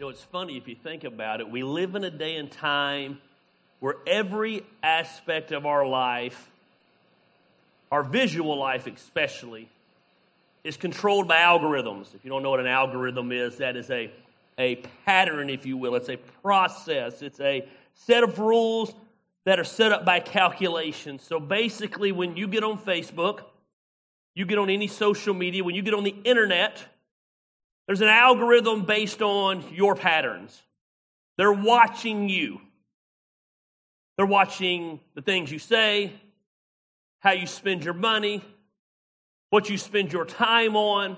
You know, it's funny if you think about it. We live in a day and time where every aspect of our life, our visual life especially, is controlled by algorithms. If you don't know what an algorithm is, that is a, a pattern, if you will. It's a process, it's a set of rules that are set up by calculation. So basically, when you get on Facebook, you get on any social media, when you get on the internet, there's an algorithm based on your patterns. They're watching you. They're watching the things you say, how you spend your money, what you spend your time on,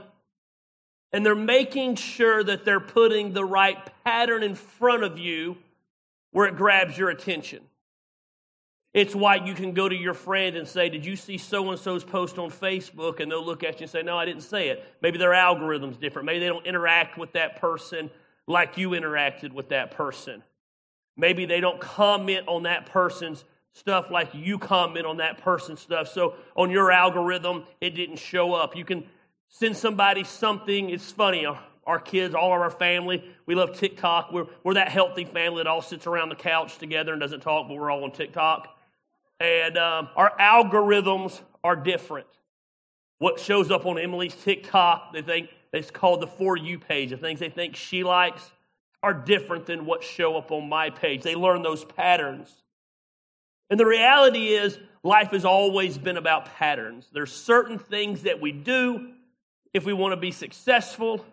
and they're making sure that they're putting the right pattern in front of you where it grabs your attention. It's why you can go to your friend and say, Did you see so and so's post on Facebook? And they'll look at you and say, No, I didn't say it. Maybe their algorithm's different. Maybe they don't interact with that person like you interacted with that person. Maybe they don't comment on that person's stuff like you comment on that person's stuff. So on your algorithm, it didn't show up. You can send somebody something. It's funny. Uh, our kids, all of our family, we love TikTok. We're, we're that healthy family that all sits around the couch together and doesn't talk, but we're all on TikTok. And um, our algorithms are different. What shows up on Emily's TikTok, they think it's called the For You page. The things they think she likes are different than what show up on my page. They learn those patterns. And the reality is, life has always been about patterns. There's certain things that we do if we want to be successful,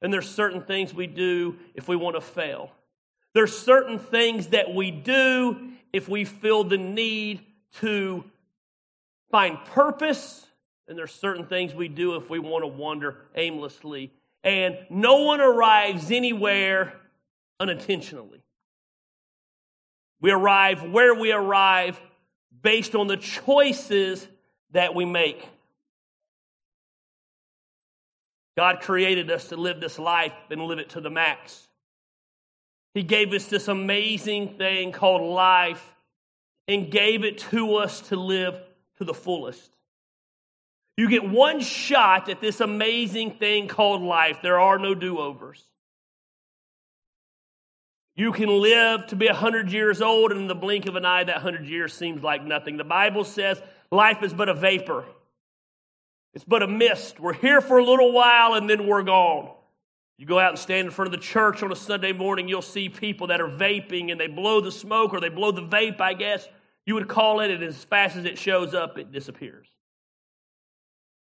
and there's certain things we do if we want to fail. There's certain things that we do if we feel the need to find purpose, and there's certain things we do if we want to wander aimlessly. And no one arrives anywhere unintentionally. We arrive where we arrive based on the choices that we make. God created us to live this life and live it to the max. He gave us this amazing thing called life and gave it to us to live to the fullest. You get one shot at this amazing thing called life. There are no do overs. You can live to be 100 years old, and in the blink of an eye, that 100 years seems like nothing. The Bible says life is but a vapor, it's but a mist. We're here for a little while, and then we're gone. You go out and stand in front of the church on a Sunday morning, you'll see people that are vaping and they blow the smoke or they blow the vape, I guess you would call it, and as fast as it shows up, it disappears.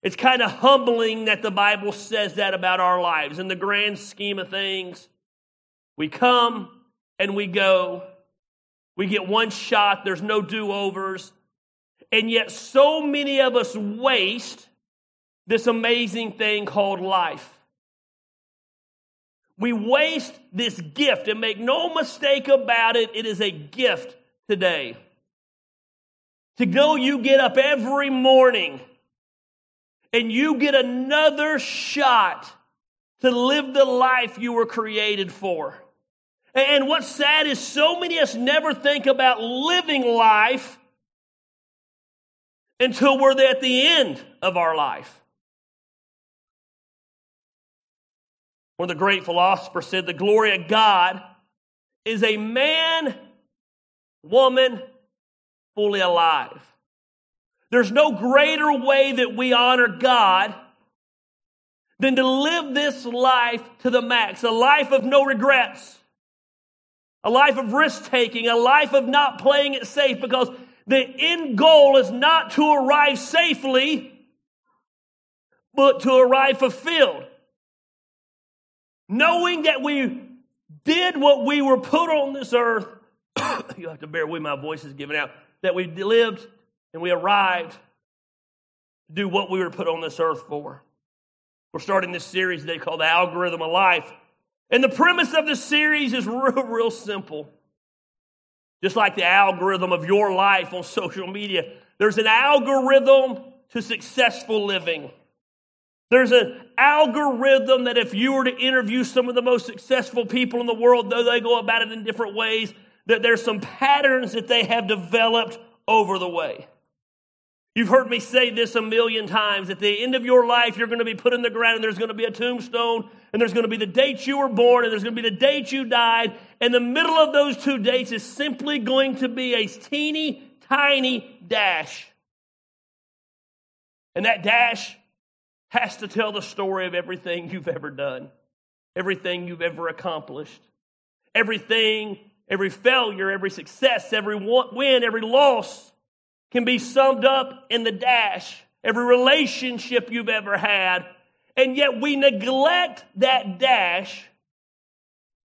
It's kind of humbling that the Bible says that about our lives. In the grand scheme of things, we come and we go. We get one shot, there's no do overs. And yet, so many of us waste this amazing thing called life. We waste this gift, and make no mistake about it, it is a gift today. To go, you get up every morning and you get another shot to live the life you were created for. And what's sad is so many of us never think about living life until we're at the end of our life. One of the great philosophers said, The glory of God is a man, woman, fully alive. There's no greater way that we honor God than to live this life to the max, a life of no regrets, a life of risk taking, a life of not playing it safe because the end goal is not to arrive safely, but to arrive fulfilled. Knowing that we did what we were put on this earth, you have to bear with my voice is giving out, that we lived and we arrived to do what we were put on this earth for. We're starting this series today called The Algorithm of Life. And the premise of this series is real, real simple. Just like the algorithm of your life on social media, there's an algorithm to successful living. There's an algorithm that if you were to interview some of the most successful people in the world, though they go about it in different ways, that there's some patterns that they have developed over the way. You've heard me say this a million times. At the end of your life, you're going to be put in the ground, and there's going to be a tombstone, and there's going to be the date you were born, and there's going to be the date you died. And the middle of those two dates is simply going to be a teeny tiny dash. And that dash has to tell the story of everything you've ever done, everything you've ever accomplished, everything, every failure, every success, every win, every loss can be summed up in the dash. Every relationship you've ever had. And yet we neglect that dash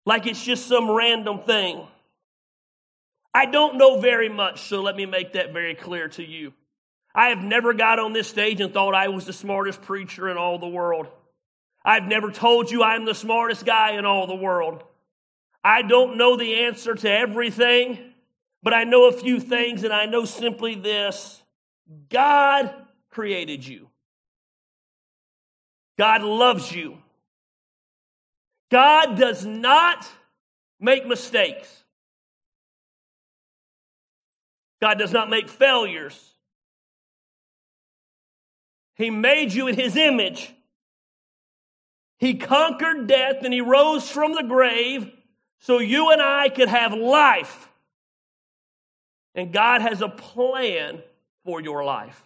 like it's just some random thing. I don't know very much, so let me make that very clear to you. I have never got on this stage and thought I was the smartest preacher in all the world. I've never told you I'm the smartest guy in all the world. I don't know the answer to everything, but I know a few things, and I know simply this God created you, God loves you. God does not make mistakes. God does not make failures. He made you in His image. He conquered death and He rose from the grave so you and I could have life. And God has a plan for your life.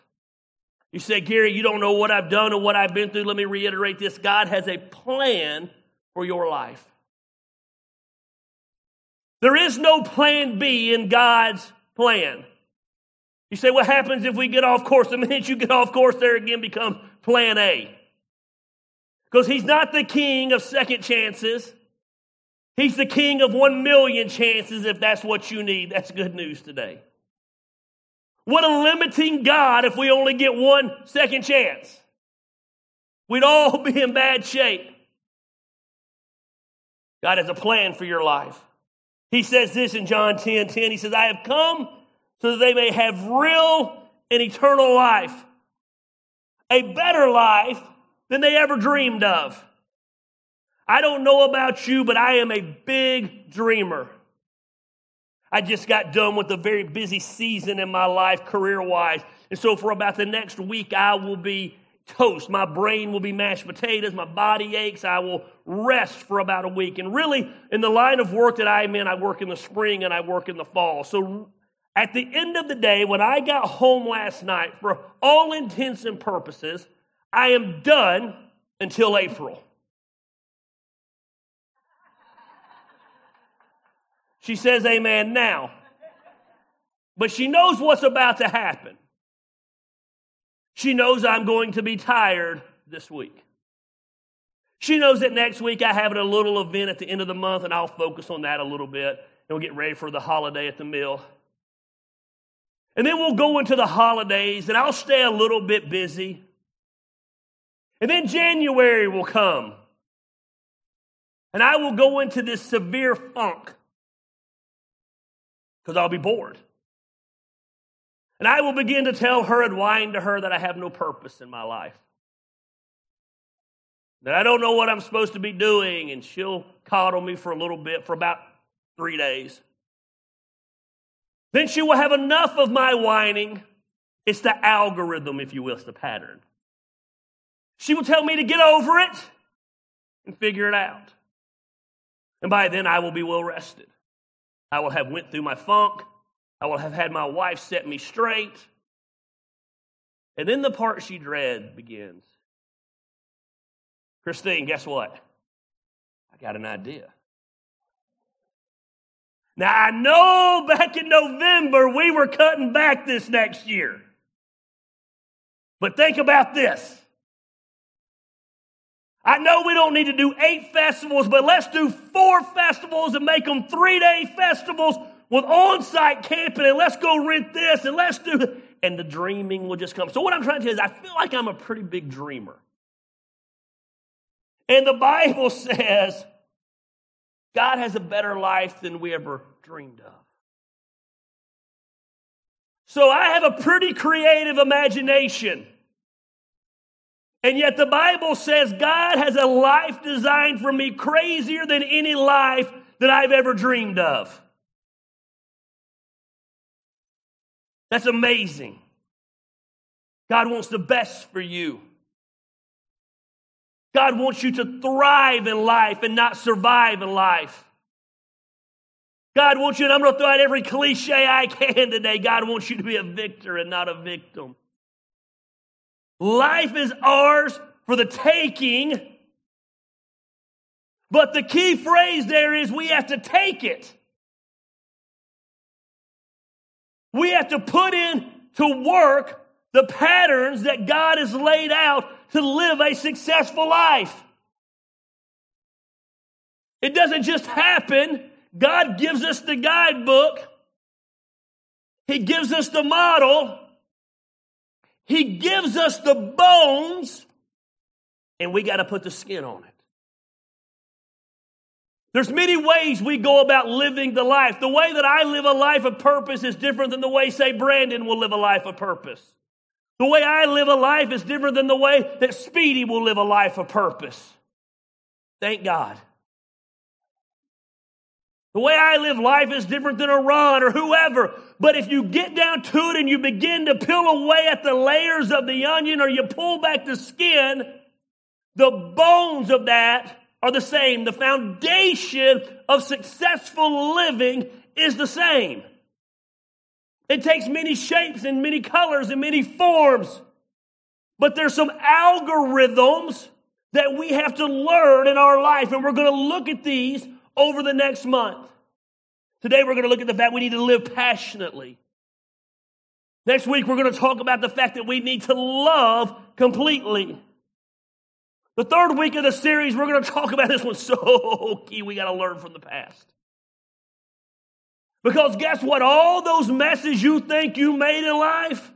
You say, Gary, you don't know what I've done or what I've been through. Let me reiterate this God has a plan for your life. There is no plan B in God's plan. You say, what happens if we get off course? The minute you get off course, there again becomes plan A. Because he's not the king of second chances. He's the king of one million chances if that's what you need. That's good news today. What a limiting God if we only get one second chance. We'd all be in bad shape. God has a plan for your life. He says this in John 10 10. He says, I have come so that they may have real and eternal life, a better life than they ever dreamed of. I don't know about you, but I am a big dreamer. I just got done with a very busy season in my life, career wise. And so, for about the next week, I will be toast. My brain will be mashed potatoes. My body aches. I will rest for about a week. And really, in the line of work that I'm in, I work in the spring and I work in the fall. So, at the end of the day, when I got home last night, for all intents and purposes, I am done until April. She says amen now. But she knows what's about to happen. She knows I'm going to be tired this week. She knows that next week I have a little event at the end of the month, and I'll focus on that a little bit, and we'll get ready for the holiday at the mill. And then we'll go into the holidays, and I'll stay a little bit busy. And then January will come, and I will go into this severe funk because I'll be bored. And I will begin to tell her and whine to her that I have no purpose in my life. That I don't know what I'm supposed to be doing, and she'll coddle me for a little bit, for about three days. Then she will have enough of my whining. It's the algorithm, if you will, it's the pattern. She will tell me to get over it and figure it out. And by then I will be well rested. I will have went through my funk. I will have had my wife set me straight. And then the part she dread begins. Christine, guess what? I got an idea. Now, I know back in November we were cutting back this next year. But think about this. I know we don't need to do eight festivals, but let's do four festivals and make them three day festivals with on site camping, and let's go rent this, and let's do And the dreaming will just come. So, what I'm trying to tell you is, I feel like I'm a pretty big dreamer. And the Bible says God has a better life than we ever dreamed of. So, I have a pretty creative imagination. And yet the Bible says God has a life designed for me crazier than any life that I've ever dreamed of. That's amazing. God wants the best for you. God wants you to thrive in life and not survive in life. God wants you, and I'm going to throw out every cliche I can today. God wants you to be a victor and not a victim. Life is ours for the taking, but the key phrase there is we have to take it. We have to put in to work the patterns that God has laid out to live a successful life. It doesn't just happen. God gives us the guidebook. He gives us the model. He gives us the bones. And we got to put the skin on it. There's many ways we go about living the life. The way that I live a life of purpose is different than the way, say, Brandon will live a life of purpose. The way I live a life is different than the way that Speedy will live a life of purpose. Thank God. The way I live life is different than Iran or whoever. But if you get down to it and you begin to peel away at the layers of the onion or you pull back the skin, the bones of that are the same. The foundation of successful living is the same. It takes many shapes and many colors and many forms. But there's some algorithms that we have to learn in our life, and we're going to look at these over the next month. Today, we're going to look at the fact we need to live passionately. Next week, we're going to talk about the fact that we need to love completely. The third week of the series, we're going to talk about this one so key. We got to learn from the past. Because guess what? All those messes you think you made in life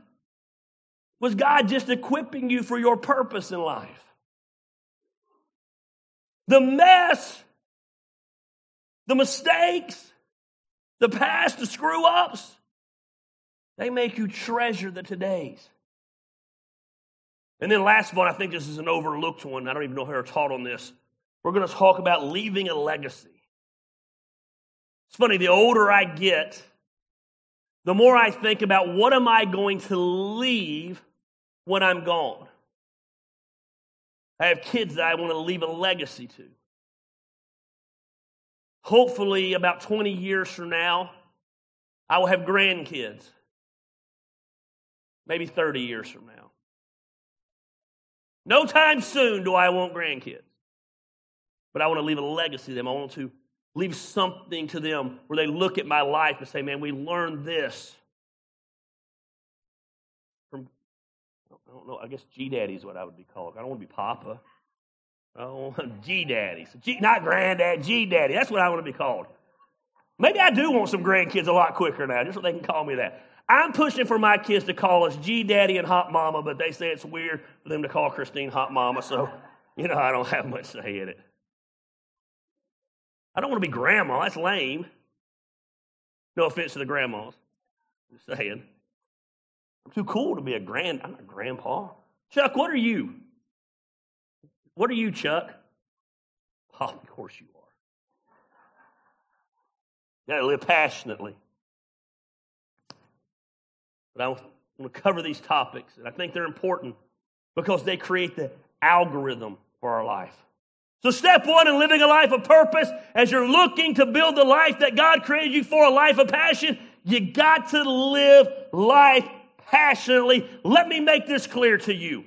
was God just equipping you for your purpose in life. The mess, the mistakes, the past, the screw ups, they make you treasure the todays. And then last one, I think this is an overlooked one. I don't even know who taught on this. We're going to talk about leaving a legacy. It's funny, the older I get, the more I think about what am I going to leave when I'm gone. I have kids that I want to leave a legacy to. Hopefully, about 20 years from now, I will have grandkids. Maybe 30 years from now. No time soon do I want grandkids. But I want to leave a legacy to them. I want to leave something to them where they look at my life and say, man, we learned this from, I don't know, I guess G Daddy is what I would be called. I don't want to be Papa. Oh, want G Daddy. G, not Granddad, G Daddy. That's what I want to be called. Maybe I do want some grandkids a lot quicker now, just so they can call me that. I'm pushing for my kids to call us G Daddy and Hot Mama, but they say it's weird for them to call Christine Hot Mama, so, you know, I don't have much say in it. I don't want to be grandma. That's lame. No offense to the grandmas. I'm just saying. I'm too cool to be a grand. I'm a grandpa. Chuck, what are you? What are you, Chuck? Oh, of course you are. You got to live passionately. But I want to cover these topics, and I think they're important because they create the algorithm for our life. So, step one in living a life of purpose, as you're looking to build the life that God created you for, a life of passion, you got to live life passionately. Let me make this clear to you.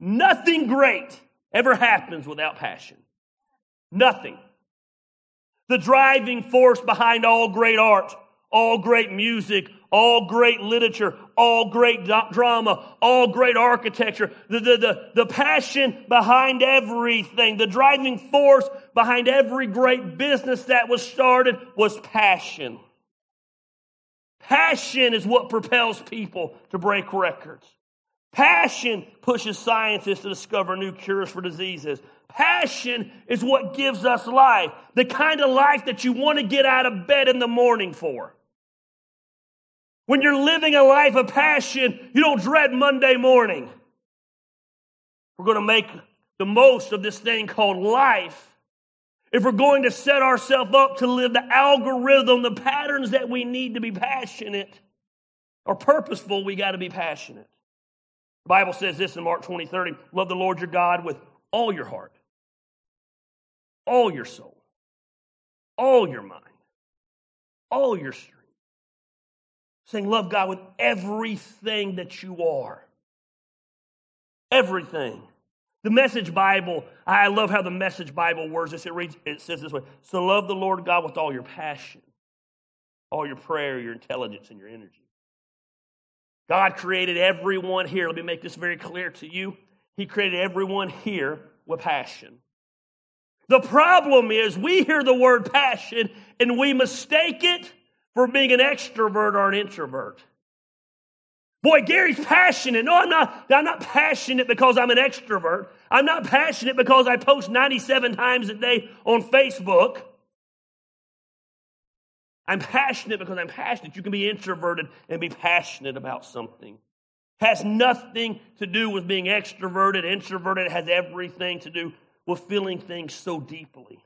Nothing great ever happens without passion. Nothing. The driving force behind all great art, all great music, all great literature, all great drama, all great architecture, the, the, the, the passion behind everything, the driving force behind every great business that was started was passion. Passion is what propels people to break records. Passion pushes scientists to discover new cures for diseases. Passion is what gives us life, the kind of life that you want to get out of bed in the morning for. When you're living a life of passion, you don't dread Monday morning. We're going to make the most of this thing called life. If we're going to set ourselves up to live the algorithm, the patterns that we need to be passionate or purposeful, we got to be passionate. The Bible says this in Mark 20, 30 love the Lord your God with all your heart, all your soul, all your mind, all your strength. Saying, love God with everything that you are. Everything. The Message Bible, I love how the Message Bible words this. It reads, it says this way So love the Lord God with all your passion, all your prayer, your intelligence, and your energy. God created everyone here. Let me make this very clear to you. He created everyone here with passion. The problem is we hear the word passion and we mistake it for being an extrovert or an introvert. Boy, Gary's passionate. No, I'm not. I'm not passionate because I'm an extrovert. I'm not passionate because I post 97 times a day on Facebook. I'm passionate because I'm passionate. You can be introverted and be passionate about something. Has nothing to do with being extroverted, introverted. Has everything to do with feeling things so deeply.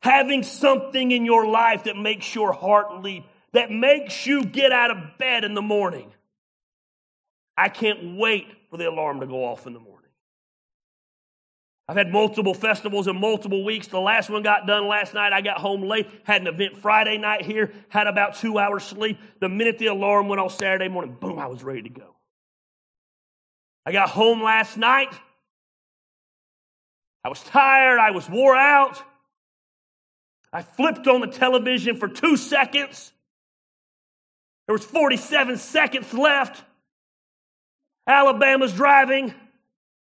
Having something in your life that makes your heart leap, that makes you get out of bed in the morning. I can't wait for the alarm to go off in the morning. I've had multiple festivals in multiple weeks. The last one got done last night. I got home late, had an event Friday night here, had about two hours sleep. The minute the alarm went off Saturday morning, boom, I was ready to go. I got home last night. I was tired. I was wore out. I flipped on the television for two seconds. There was 47 seconds left. Alabama's driving.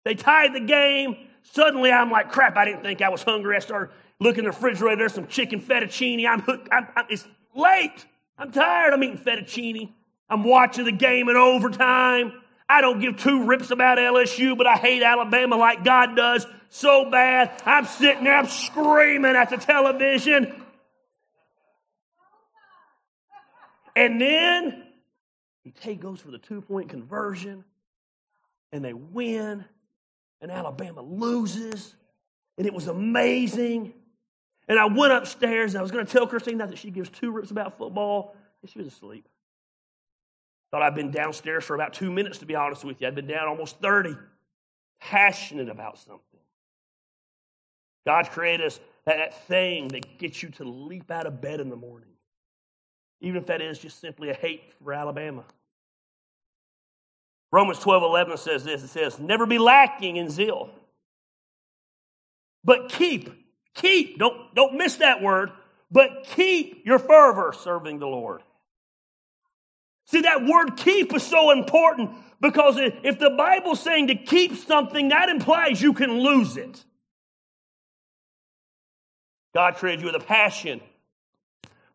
They tied the game. Suddenly, I'm like, crap, I didn't think I was hungry. I started looking in the refrigerator. There's some chicken fettuccine. I'm hooked. I'm, I'm, it's late. I'm tired. I'm eating fettuccine. I'm watching the game in overtime. I don't give two rips about LSU, but I hate Alabama like God does so bad. I'm sitting there, I'm screaming at the television. And then he goes for the two point conversion, and they win and Alabama loses. And it was amazing. And I went upstairs and I was going to tell Christine that she gives two rips about football. And she was asleep. Thought I'd been downstairs for about two minutes, to be honest with you. I'd been down almost 30. Passionate about something. God created us that, that thing that gets you to leap out of bed in the morning. Even if that is just simply a hate for Alabama. Romans 12 11 says this it says, Never be lacking in zeal, but keep, keep, don't, don't miss that word, but keep your fervor serving the Lord. See, that word keep is so important because if the Bible's saying to keep something, that implies you can lose it. God created you with a passion.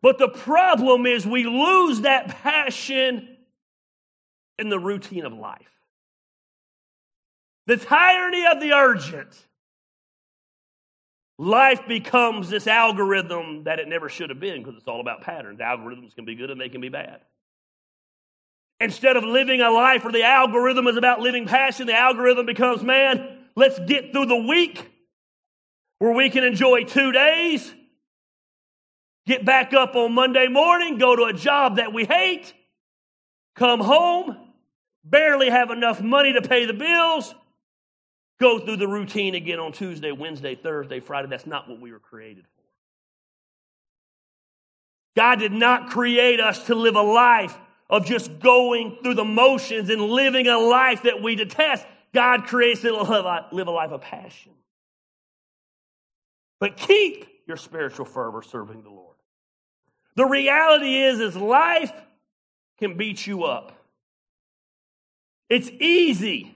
But the problem is we lose that passion in the routine of life. The tyranny of the urgent. Life becomes this algorithm that it never should have been because it's all about patterns. Algorithms can be good and they can be bad. Instead of living a life where the algorithm is about living passion, the algorithm becomes, man, let's get through the week where we can enjoy two days, get back up on Monday morning, go to a job that we hate, come home, barely have enough money to pay the bills, go through the routine again on Tuesday, Wednesday, Thursday, Friday. That's not what we were created for. God did not create us to live a life of just going through the motions and living a life that we detest. God creates us to live a life of passion. But keep your spiritual fervor serving the Lord. The reality is, is life can beat you up. It's easy.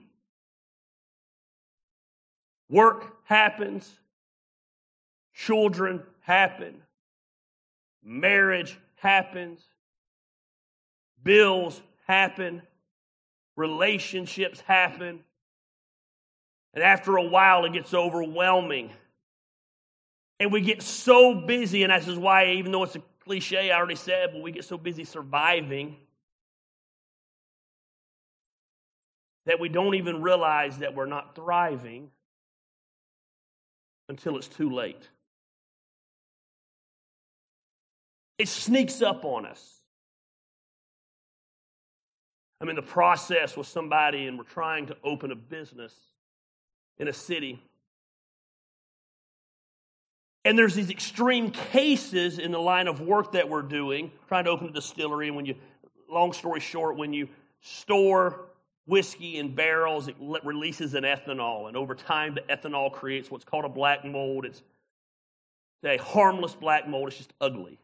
Work happens, children happen, marriage happens, bills happen, relationships happen. And after a while, it gets overwhelming. And we get so busy, and this is why, even though it's a cliche, I already said, but we get so busy surviving that we don't even realize that we're not thriving until it's too late. It sneaks up on us. I'm in the process with somebody and we're trying to open a business in a city. And there's these extreme cases in the line of work that we're doing, trying to open a distillery. And when you, long story short, when you store whiskey in barrels, it releases an ethanol. And over time, the ethanol creates what's called a black mold. It's a harmless black mold, it's just ugly.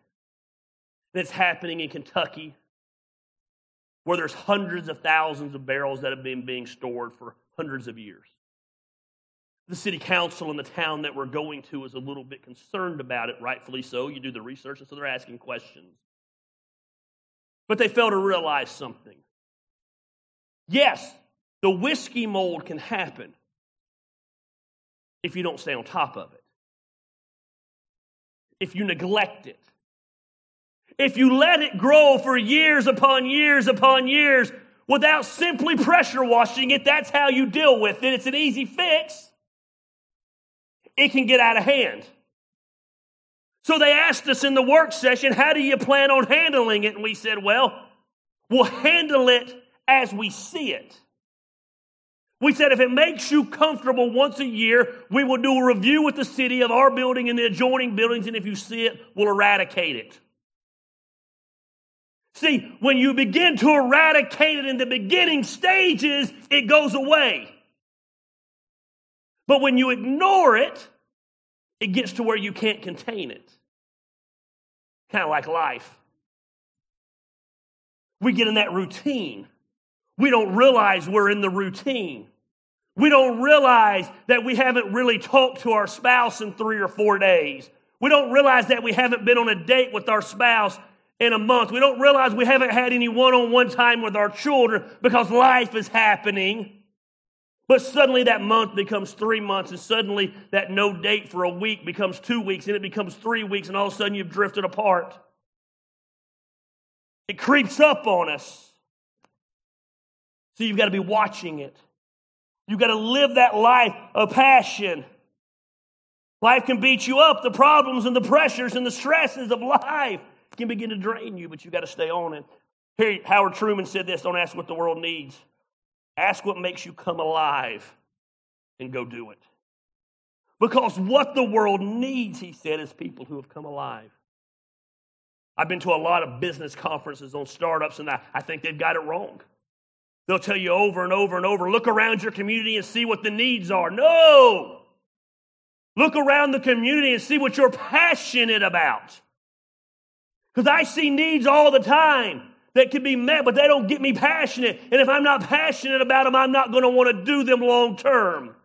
That's happening in Kentucky, where there's hundreds of thousands of barrels that have been being stored for hundreds of years. The city council in the town that we're going to is a little bit concerned about it, rightfully so. You do the research, and so they're asking questions. But they fail to realize something. Yes, the whiskey mold can happen if you don't stay on top of it, if you neglect it. If you let it grow for years upon years upon years without simply pressure washing it, that's how you deal with it. It's an easy fix it can get out of hand. So they asked us in the work session, How do you plan on handling it? And we said, Well, we'll handle it as we see it. We said, if it makes you comfortable once a year, we will do a review with the city of our building and the adjoining buildings, and if you see it, we'll eradicate it. See, when you begin to eradicate it in the beginning stages, it goes away. But when you ignore it, it gets to where you can't contain it. Kind of like life. We get in that routine. We don't realize we're in the routine. We don't realize that we haven't really talked to our spouse in three or four days. We don't realize that we haven't been on a date with our spouse in a month. We don't realize we haven't had any one on one time with our children because life is happening. But suddenly that month becomes three months, and suddenly that no date for a week becomes two weeks, and it becomes three weeks, and all of a sudden you've drifted apart. It creeps up on us. So you've got to be watching it. You've got to live that life of passion. Life can beat you up. The problems and the pressures and the stresses of life can begin to drain you, but you've got to stay on it. Here, Howard Thurman said this don't ask what the world needs, Ask what makes you come alive and go do it. Because what the world needs, he said, is people who have come alive. I've been to a lot of business conferences on startups, and I, I think they've got it wrong. They'll tell you over and over and over look around your community and see what the needs are. No! Look around the community and see what you're passionate about. Because I see needs all the time that can be met, but they don't get me passionate. And if I'm not passionate about them, I'm not going to want to do them long term.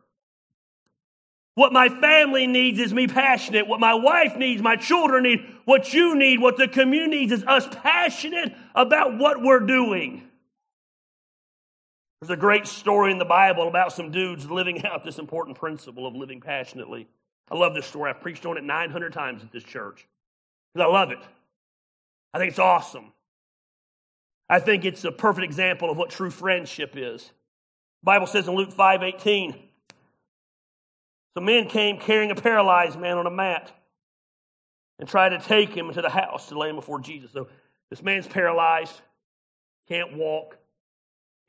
What my family needs is me passionate. What my wife needs, my children need, what you need, what the community needs is us passionate about what we're doing. There's a great story in the Bible about some dudes living out this important principle of living passionately. I love this story. I've preached on it 900 times at this church because I love it. I think it's awesome. I think it's a perfect example of what true friendship is. The Bible says in Luke 5 18, some men came carrying a paralyzed man on a mat and tried to take him into the house to lay him before Jesus. So this man's paralyzed, can't walk.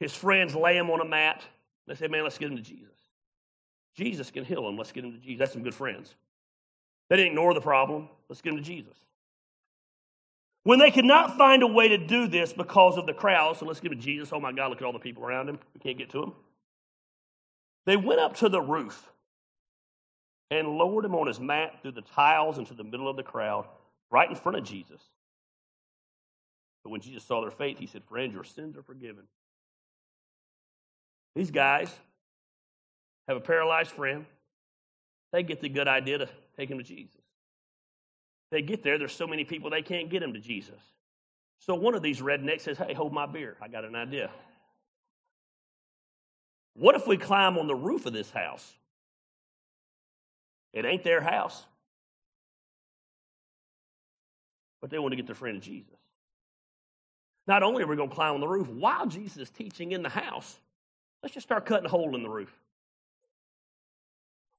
His friends lay him on a mat. They say, Man, let's get him to Jesus. Jesus can heal him. Let's get him to Jesus. That's some good friends. They didn't ignore the problem. Let's get him to Jesus. When they could not find a way to do this because of the crowd, so let's give it to Jesus. Oh my God, look at all the people around him. We can't get to him. They went up to the roof and lowered him on his mat through the tiles into the middle of the crowd, right in front of Jesus. But when Jesus saw their faith, he said, Friend, your sins are forgiven. These guys have a paralyzed friend. They get the good idea to take him to Jesus. They get there, there's so many people they can't get him to Jesus. So one of these rednecks says, Hey, hold my beer. I got an idea. What if we climb on the roof of this house? It ain't their house. But they want to get their friend to Jesus. Not only are we going to climb on the roof, while Jesus is teaching in the house, let's just start cutting a hole in the roof.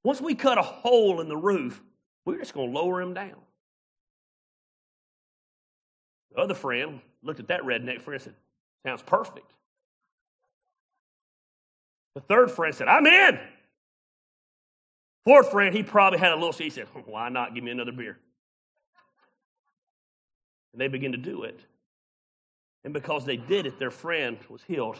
Once we cut a hole in the roof, we're just going to lower him down. The other friend looked at that redneck friend and said, Sounds perfect. The third friend said, I'm in. Fourth friend, he probably had a little, he said, Why not? Give me another beer. And they began to do it. And because they did it, their friend was healed.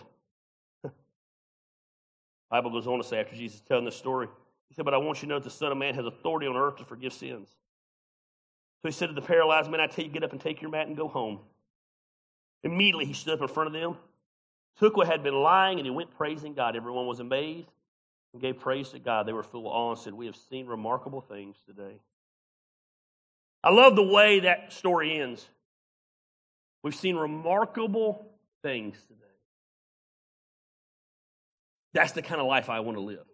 Bible goes on to say after Jesus is telling this story, he said, But I want you to know that the Son of Man has authority on earth to forgive sins. So he said to the paralyzed man, I tell you, get up and take your mat and go home. Immediately he stood up in front of them, took what had been lying, and he went praising God. Everyone was amazed and gave praise to God. They were full of awe and said, We have seen remarkable things today. I love the way that story ends. We've seen remarkable things today. That's the kind of life I want to live.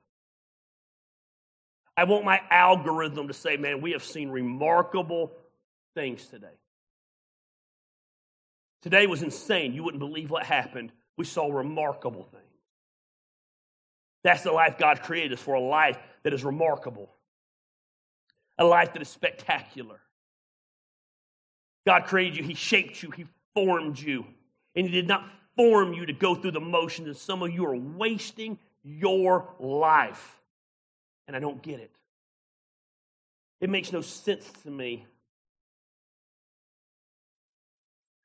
I want my algorithm to say, man, we have seen remarkable things today. Today was insane. You wouldn't believe what happened. We saw remarkable things. That's the life God created us for a life that is remarkable, a life that is spectacular. God created you, He shaped you, He formed you, and He did not form you to go through the motions, and some of you are wasting your life. And I don't get it. It makes no sense to me.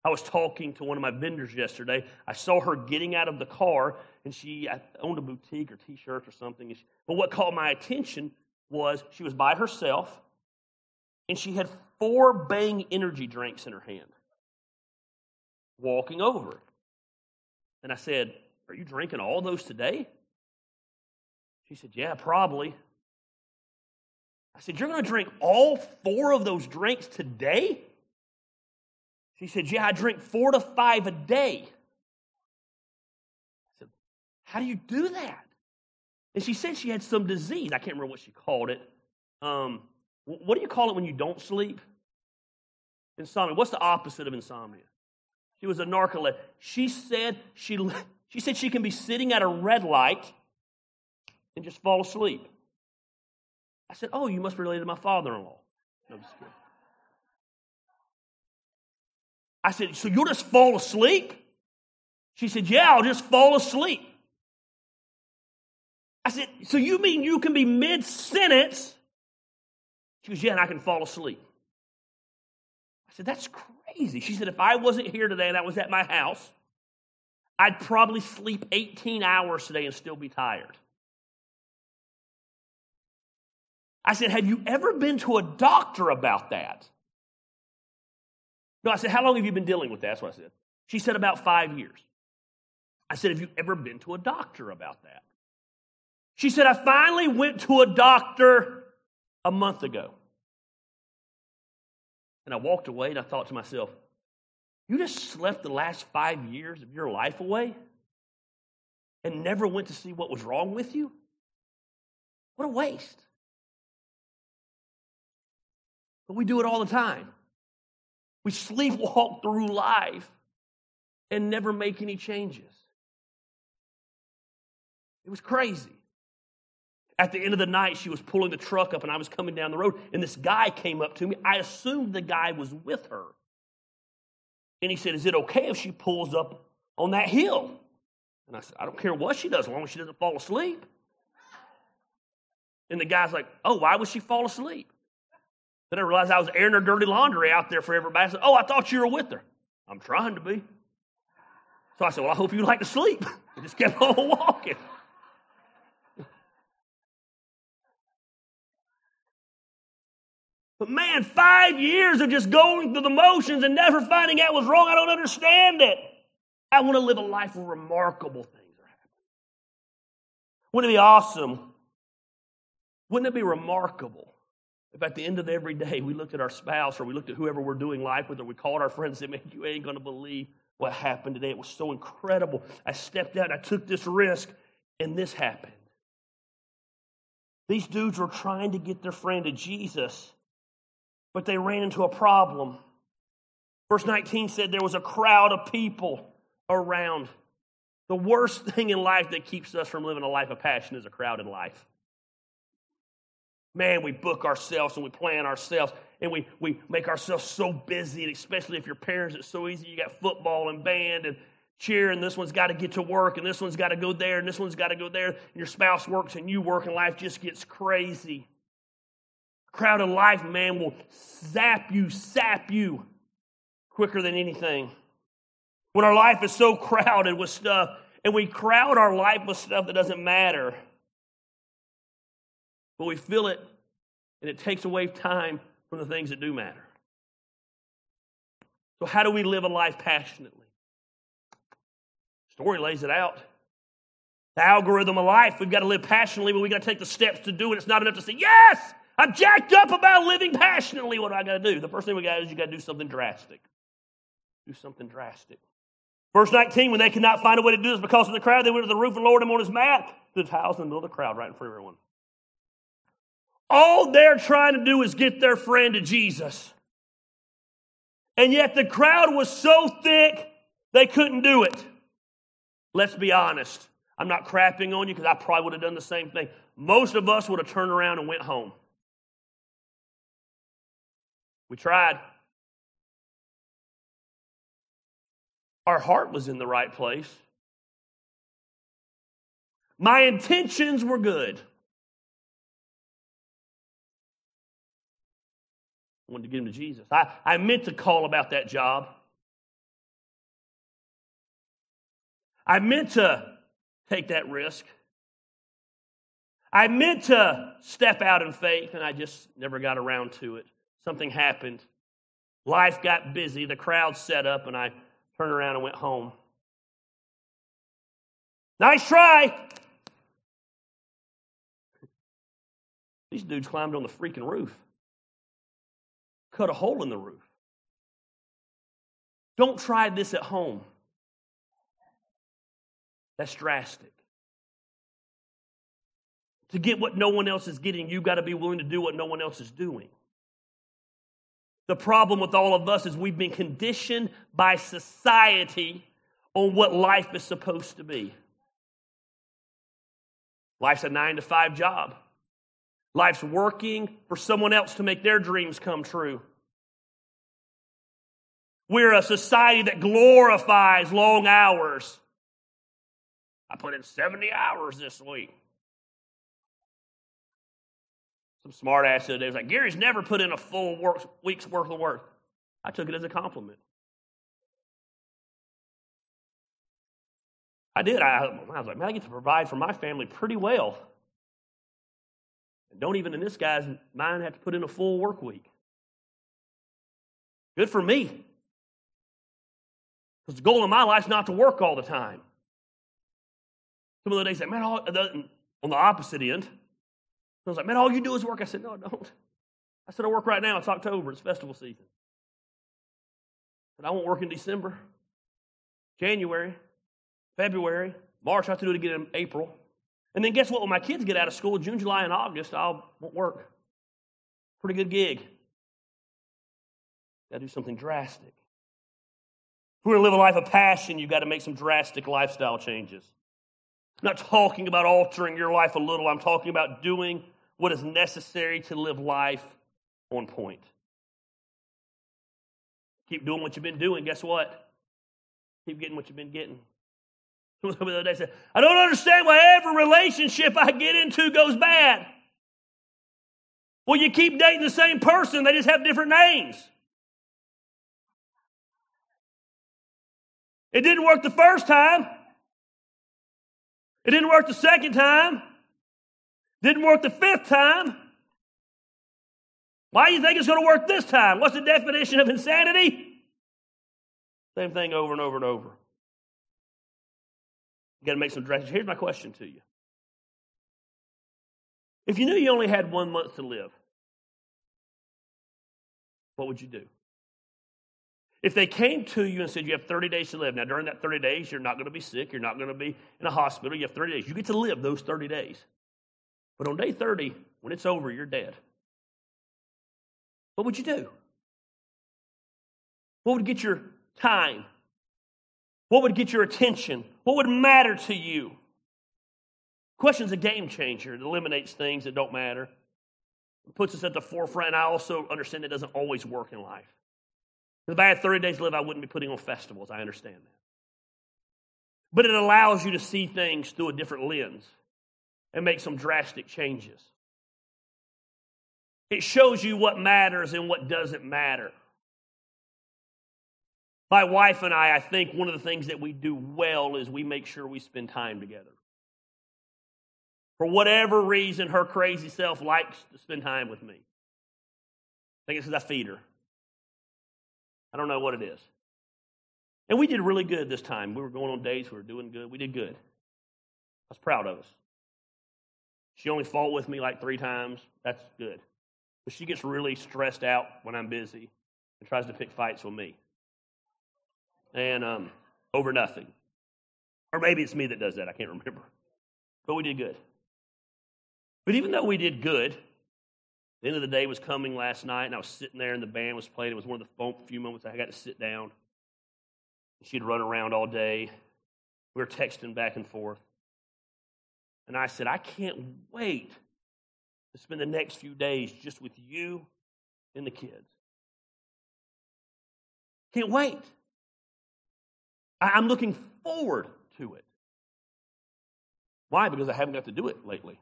I was talking to one of my vendors yesterday. I saw her getting out of the car, and she owned a boutique or t shirts or something. But what caught my attention was she was by herself, and she had four Bang energy drinks in her hand, walking over. And I said, Are you drinking all those today? She said, Yeah, probably. I said, You're going to drink all four of those drinks today? She said, Yeah, I drink four to five a day. I said, How do you do that? And she said she had some disease. I can't remember what she called it. Um, what do you call it when you don't sleep? Insomnia. What's the opposite of insomnia? She was a narcoleptic. She said she, she said she can be sitting at a red light and just fall asleep. I said, Oh, you must be related to my father in law. No, I said, So you'll just fall asleep? She said, Yeah, I'll just fall asleep. I said, So you mean you can be mid sentence? She goes, Yeah, and I can fall asleep. I said, That's crazy. She said, If I wasn't here today and I was at my house, I'd probably sleep 18 hours today and still be tired. I said, Have you ever been to a doctor about that? No, I said, How long have you been dealing with that? That's what I said. She said, About five years. I said, Have you ever been to a doctor about that? She said, I finally went to a doctor a month ago. And I walked away and I thought to myself, You just slept the last five years of your life away and never went to see what was wrong with you? What a waste. But we do it all the time. We sleepwalk through life and never make any changes. It was crazy. At the end of the night, she was pulling the truck up and I was coming down the road, and this guy came up to me. I assumed the guy was with her. And he said, Is it okay if she pulls up on that hill? And I said, I don't care what she does, as long as she doesn't fall asleep. And the guy's like, Oh, why would she fall asleep? Then I realized I was airing her dirty laundry out there for everybody. I said, Oh, I thought you were with her. I'm trying to be. So I said, Well, I hope you like to sleep. I just kept on walking. But man, five years of just going through the motions and never finding out what's wrong, I don't understand it. I want to live a life where remarkable things are happening. Wouldn't it be awesome? Wouldn't it be remarkable if at the end of every day we looked at our spouse or we looked at whoever we're doing life with or we called our friends and said, Man, you ain't going to believe what happened today. It was so incredible. I stepped out, I took this risk, and this happened. These dudes were trying to get their friend to Jesus, but they ran into a problem. Verse 19 said there was a crowd of people around. The worst thing in life that keeps us from living a life of passion is a crowd in life. Man, we book ourselves and we plan ourselves and we, we make ourselves so busy, and especially if your parents, it's so easy. You got football and band and cheer, and this one's got to get to work, and this one's got to go there, and this one's got to go there, and your spouse works and you work, and life just gets crazy. Crowded life, man, will zap you, sap you quicker than anything. When our life is so crowded with stuff, and we crowd our life with stuff that doesn't matter, but we fill it, and it takes away time from the things that do matter. So, how do we live a life passionately? Story lays it out. The algorithm of life, we've got to live passionately, but we've got to take the steps to do it. It's not enough to say, Yes, I'm jacked up about living passionately. What do I got to do? The first thing we got is you got to do something drastic. Do something drastic. Verse 19, when they could not find a way to do this because of the crowd, they went to the roof and lowered him on his mat the tiles in the middle of the crowd, right in front of everyone. All they're trying to do is get their friend to Jesus. And yet the crowd was so thick, they couldn't do it. Let's be honest. I'm not crapping on you because I probably would have done the same thing. Most of us would have turned around and went home. We tried. Our heart was in the right place. My intentions were good. I wanted to get him to Jesus. I, I meant to call about that job. I meant to take that risk. I meant to step out in faith, and I just never got around to it. Something happened. Life got busy. The crowd set up, and I turned around and went home. Nice try. These dudes climbed on the freaking roof, cut a hole in the roof. Don't try this at home. That's drastic. To get what no one else is getting, you've got to be willing to do what no one else is doing. The problem with all of us is we've been conditioned by society on what life is supposed to be. Life's a nine to five job. Life's working for someone else to make their dreams come true. We're a society that glorifies long hours. I put in 70 hours this week. Some smart ass the other day was like, Gary's never put in a full work, week's worth of work. I took it as a compliment. I did. I, I was like, man, I get to provide for my family pretty well. And don't even in this guy's mind have to put in a full work week. Good for me. Because the goal of my life is not to work all the time. Some of the days say, man, on the opposite end, I was like, man, all you do is work. I said, no, I don't. I said, I work right now. It's October. It's festival season. But I won't work in December, January, February, March. I have to do it again in April. And then guess what? When my kids get out of school, June, July, and August, I won't work. Pretty good gig. Got to do something drastic. If we're going to live a life of passion, you've got to make some drastic lifestyle changes. I'm not talking about altering your life a little. I'm talking about doing what is necessary to live life on point. Keep doing what you've been doing. Guess what? Keep getting what you've been getting. The other day said, I don't understand why every relationship I get into goes bad. Well, you keep dating the same person, they just have different names. It didn't work the first time. It didn't work the second time. Didn't work the fifth time. Why do you think it's going to work this time? What's the definition of insanity? Same thing over and over and over. You got to make some drastic. Here's my question to you. If you knew you only had one month to live, what would you do? If they came to you and said, You have 30 days to live, now during that 30 days, you're not going to be sick, you're not going to be in a hospital, you have 30 days. You get to live those 30 days. But on day 30, when it's over, you're dead. What would you do? What would get your time? What would get your attention? What would matter to you? Question's a game changer. It eliminates things that don't matter. It puts us at the forefront. And I also understand it doesn't always work in life. If I had 30 days to live, I wouldn't be putting on festivals. I understand that. but it allows you to see things through a different lens and make some drastic changes. It shows you what matters and what doesn't matter. My wife and I, I think one of the things that we do well is we make sure we spend time together. For whatever reason, her crazy self likes to spend time with me. I think it's because I feed her. I don't know what it is. And we did really good this time. We were going on dates, we were doing good. We did good. I was proud of us. She only fought with me like three times. That's good. But she gets really stressed out when I'm busy and tries to pick fights with me. And um, over nothing. Or maybe it's me that does that. I can't remember. But we did good. But even though we did good, the end of the day was coming last night, and I was sitting there, and the band was playing. It was one of the few moments I got to sit down. She'd run around all day. We were texting back and forth. And I said, I can't wait to spend the next few days just with you and the kids. Can't wait. I'm looking forward to it. Why? Because I haven't got to do it lately.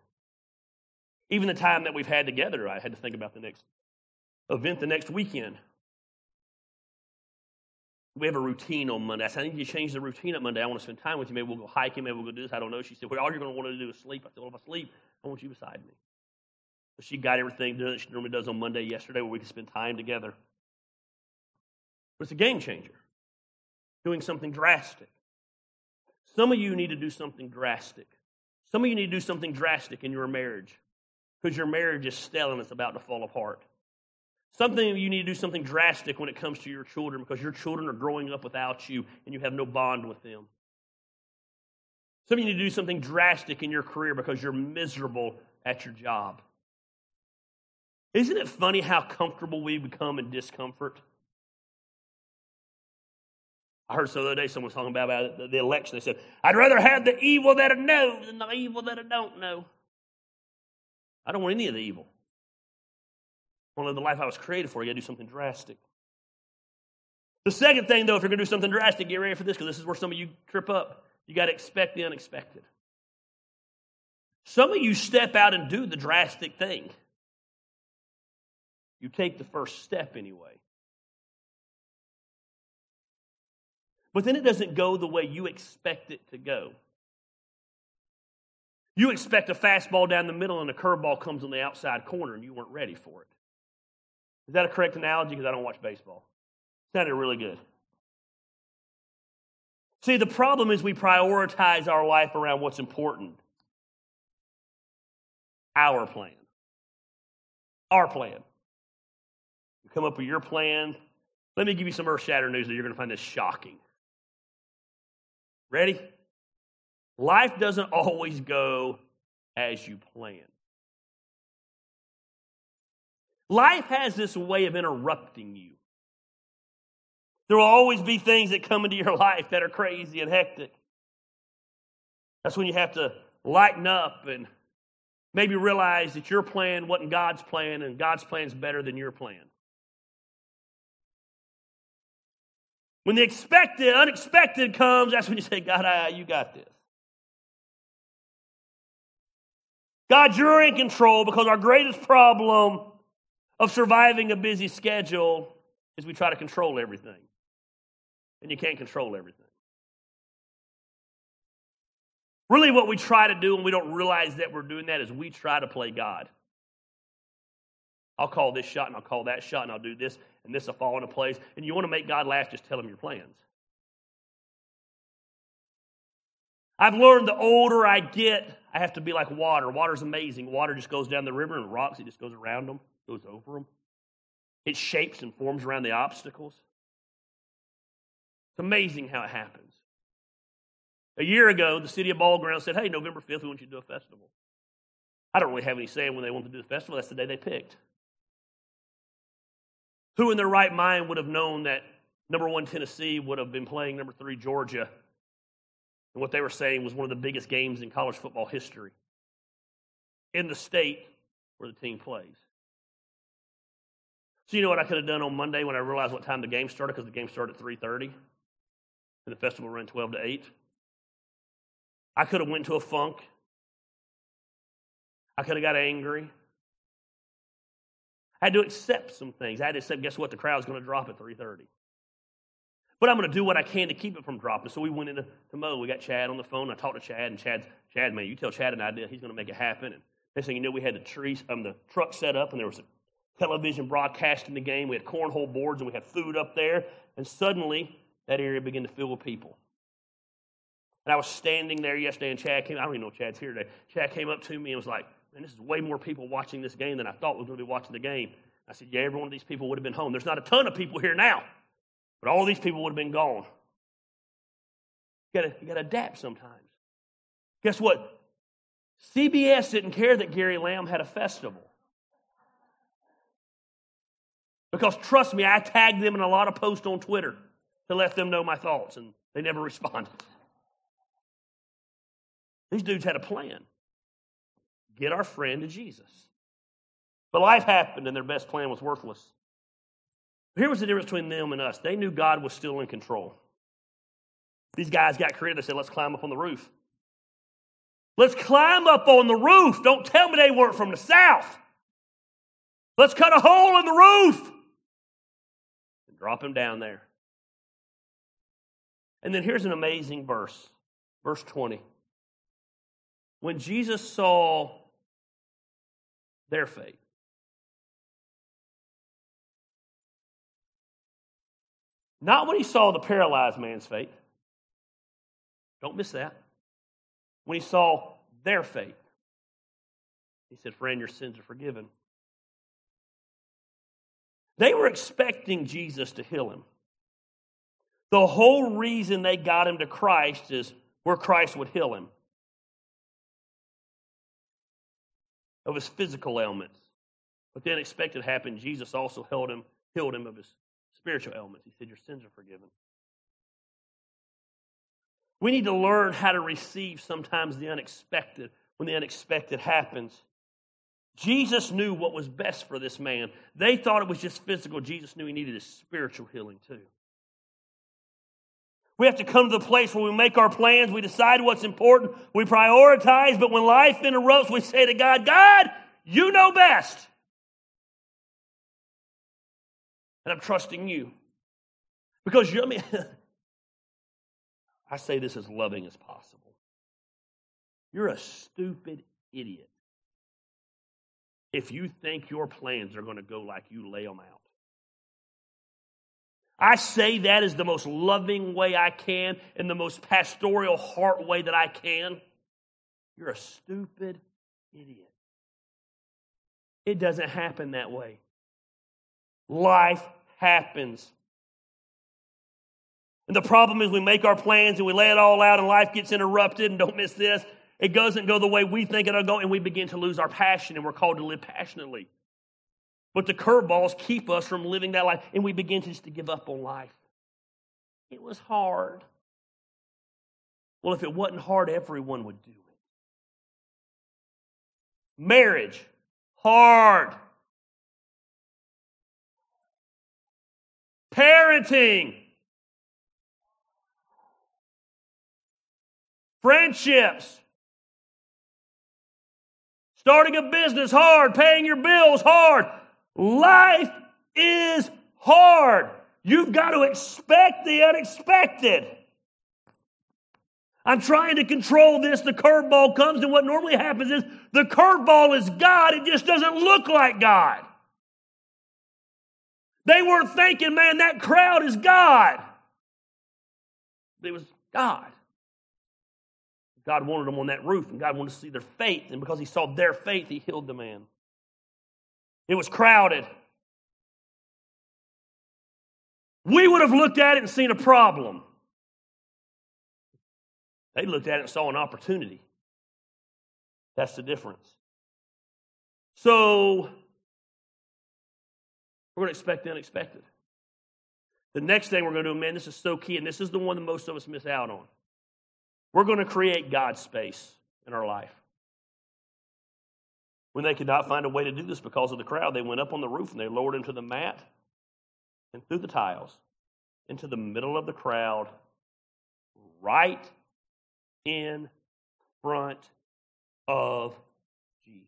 Even the time that we've had together, I had to think about the next event the next weekend. We have a routine on Monday. I said, I need you to change the routine up Monday. I want to spend time with you. Maybe we'll go hiking. Maybe we'll go do this. I don't know. She said, Well, all you're going to want to do is sleep. I said, Well, if I sleep, I want you beside me. So she got everything done that she normally does on Monday yesterday where we could spend time together. But it's a game changer. Doing something drastic. Some of you need to do something drastic. Some of you need to do something drastic in your marriage because your marriage is stale and it's about to fall apart. Something you need to do something drastic when it comes to your children because your children are growing up without you and you have no bond with them. Some of you need to do something drastic in your career because you're miserable at your job. Isn't it funny how comfortable we become in discomfort? I heard so the other day someone was talking about, about the election. They said, I'd rather have the evil that I know than the evil that I don't know. I don't want any of the evil. I want to live the life I was created for. You got to do something drastic. The second thing, though, if you're going to do something drastic, get ready for this because this is where some of you trip up. You got to expect the unexpected. Some of you step out and do the drastic thing. You take the first step anyway. But then it doesn't go the way you expect it to go. You expect a fastball down the middle and a curveball comes on the outside corner and you weren't ready for it. Is that a correct analogy? Because I don't watch baseball. Sounded really good. See, the problem is we prioritize our life around what's important. Our plan. Our plan. You come up with your plan. Let me give you some earth shattering news that you're going to find this shocking. Ready? Life doesn't always go as you plan. Life has this way of interrupting you. There will always be things that come into your life that are crazy and hectic. That's when you have to lighten up and maybe realize that your plan wasn't God's plan and God's plan is better than your plan. When the expected, unexpected comes, that's when you say, God, I, you got this. God, you're in control because our greatest problem of surviving a busy schedule is we try to control everything. And you can't control everything. Really, what we try to do, and we don't realize that we're doing that, is we try to play God. I'll call this shot and I'll call that shot and I'll do this and this will fall into place. And you want to make God laugh, just tell him your plans. I've learned the older I get, I have to be like water. Water's amazing. Water just goes down the river and rocks, it just goes around them, goes over them. It shapes and forms around the obstacles. It's amazing how it happens. A year ago, the city of Ball Ground said, Hey, November 5th, we want you to do a festival. I don't really have any say when they want to do the festival. That's the day they picked. Who in their right mind would have known that number one Tennessee would have been playing number three Georgia? And what they were saying was one of the biggest games in college football history in the state where the team plays. So you know what I could have done on Monday when I realized what time the game started because the game started at 3:30 and the festival ran 12 to 8. I could have went to a funk. I could have got angry. I had to accept some things. I had to accept, guess what? The crowd's going to drop at 3.30. But I'm going to do what I can to keep it from dropping. So we went into to Mo. We got Chad on the phone. I talked to Chad, and Chad, Chad, man, you tell Chad an idea. He's going to make it happen. And next thing you know, we had the trees, um, the truck set up, and there was a television broadcasting the game. We had cornhole boards, and we had food up there. And suddenly, that area began to fill with people. And I was standing there yesterday, and Chad came. I don't even know if Chad's here today. Chad came up to me and was like, "Man, this is way more people watching this game than I thought was going to be watching the game." I said, "Yeah, every one of these people would have been home. There's not a ton of people here now, but all these people would have been gone." You got you to adapt sometimes. Guess what? CBS didn't care that Gary Lamb had a festival. Because trust me, I tagged them in a lot of posts on Twitter to let them know my thoughts, and they never responded. These dudes had a plan get our friend to Jesus. But life happened, and their best plan was worthless. Here was the difference between them and us they knew God was still in control. These guys got creative. They said, Let's climb up on the roof. Let's climb up on the roof. Don't tell me they weren't from the south. Let's cut a hole in the roof drop him down there. And then here's an amazing verse, verse 20 when Jesus saw their faith. Not when he saw the paralyzed man's faith. Don't miss that. When he saw their faith, he said, Friend, your sins are forgiven. They were expecting Jesus to heal him. The whole reason they got him to Christ is where Christ would heal him. of his physical ailments. But the unexpected happened. Jesus also held him, healed him of his spiritual ailments. He said, Your sins are forgiven. We need to learn how to receive sometimes the unexpected when the unexpected happens. Jesus knew what was best for this man. They thought it was just physical. Jesus knew he needed a spiritual healing too. We have to come to the place where we make our plans, we decide what's important, we prioritize, but when life interrupts, we say to God, God, you know best. And I'm trusting you. Because you, I mean, I say this as loving as possible. You're a stupid idiot if you think your plans are going to go like you lay them out. I say that is the most loving way I can, in the most pastoral heart way that I can. You're a stupid idiot. It doesn't happen that way. Life happens. And the problem is we make our plans and we lay it all out and life gets interrupted and don't miss this. It doesn't go the way we think it'll go and we begin to lose our passion and we're called to live passionately. But the curveballs keep us from living that life, and we begin to just to give up on life. It was hard. Well, if it wasn't hard, everyone would do it. Marriage, hard. Parenting, friendships, starting a business, hard, paying your bills, hard. Life is hard. You've got to expect the unexpected. I'm trying to control this. The curveball comes, and what normally happens is the curveball is God. It just doesn't look like God. They weren't thinking, man, that crowd is God. It was God. God wanted them on that roof, and God wanted to see their faith. And because He saw their faith, He healed the man. It was crowded. We would have looked at it and seen a problem. They looked at it and saw an opportunity. That's the difference. So, we're going to expect the unexpected. The next thing we're going to do, man, this is so key, and this is the one that most of us miss out on. We're going to create God's space in our life. When they could not find a way to do this because of the crowd, they went up on the roof and they lowered into the mat and through the tiles into the middle of the crowd, right in front of Jesus.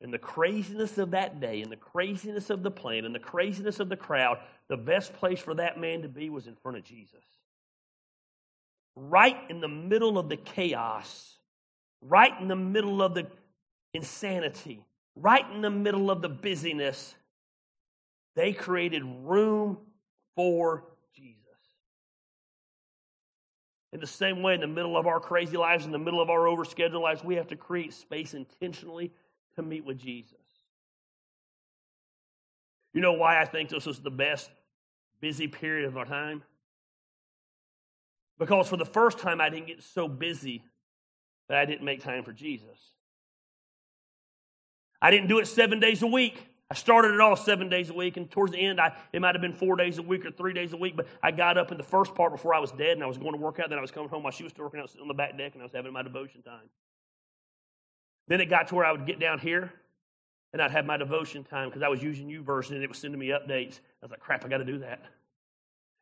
In the craziness of that day, in the craziness of the plan, in the craziness of the crowd, the best place for that man to be was in front of Jesus. Right in the middle of the chaos, right in the middle of the insanity, right in the middle of the busyness, they created room for Jesus. In the same way, in the middle of our crazy lives, in the middle of our overscheduled lives, we have to create space intentionally to meet with Jesus. You know why I think this was the best busy period of our time? Because for the first time, I didn't get so busy that I didn't make time for Jesus. I didn't do it seven days a week. I started it all seven days a week, and towards the end, I, it might have been four days a week or three days a week, but I got up in the first part before I was dead, and I was going to work out. Then I was coming home while she was still working out on the back deck, and I was having my devotion time. Then it got to where I would get down here, and I'd have my devotion time because I was using YouVersion, and it was sending me updates. I was like, crap, I got to do that.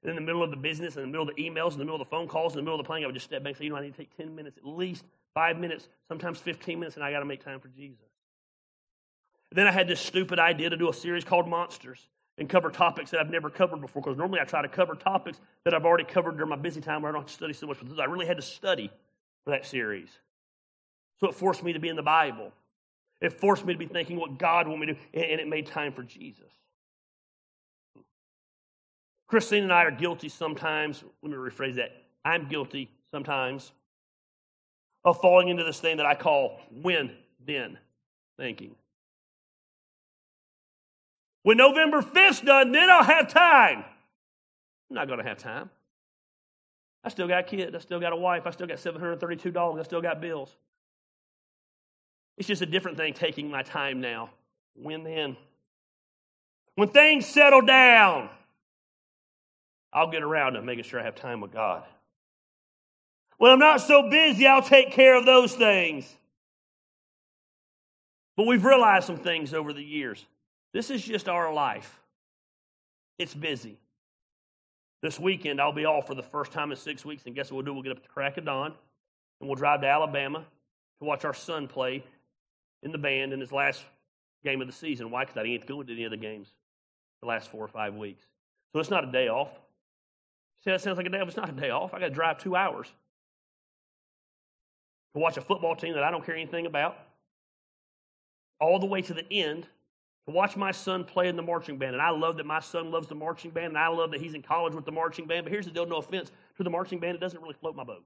And in the middle of the business, in the middle of the emails, in the middle of the phone calls, in the middle of the playing, I would just step back and say, you know, I need to take 10 minutes, at least five minutes, sometimes 15 minutes, and I got to make time for Jesus. Then I had this stupid idea to do a series called Monsters and cover topics that I've never covered before because normally I try to cover topics that I've already covered during my busy time where I don't study so much. But I really had to study for that series. So it forced me to be in the Bible. It forced me to be thinking what God wanted me to do, and it made time for Jesus. Christine and I are guilty sometimes. Let me rephrase that. I'm guilty sometimes of falling into this thing that I call when then thinking. When November 5th's done, then I'll have time. I'm not going to have time. I still got kids. I still got a wife. I still got 732 dollars. I still got bills. It's just a different thing taking my time now. When then? When things settle down, I'll get around to making sure I have time with God. When I'm not so busy, I'll take care of those things. But we've realized some things over the years. This is just our life. It's busy. This weekend, I'll be off for the first time in six weeks, and guess what we'll do? We'll get up at the crack of dawn, and we'll drive to Alabama to watch our son play in the band in his last game of the season. Why? Because I didn't go to any of the games the last four or five weeks. So it's not a day off. See, that sounds like a day off. It's not a day off. I got to drive two hours to watch a football team that I don't care anything about, all the way to the end to watch my son play in the marching band. And I love that my son loves the marching band, and I love that he's in college with the marching band. But here's the deal no offense to the marching band, it doesn't really float my boat.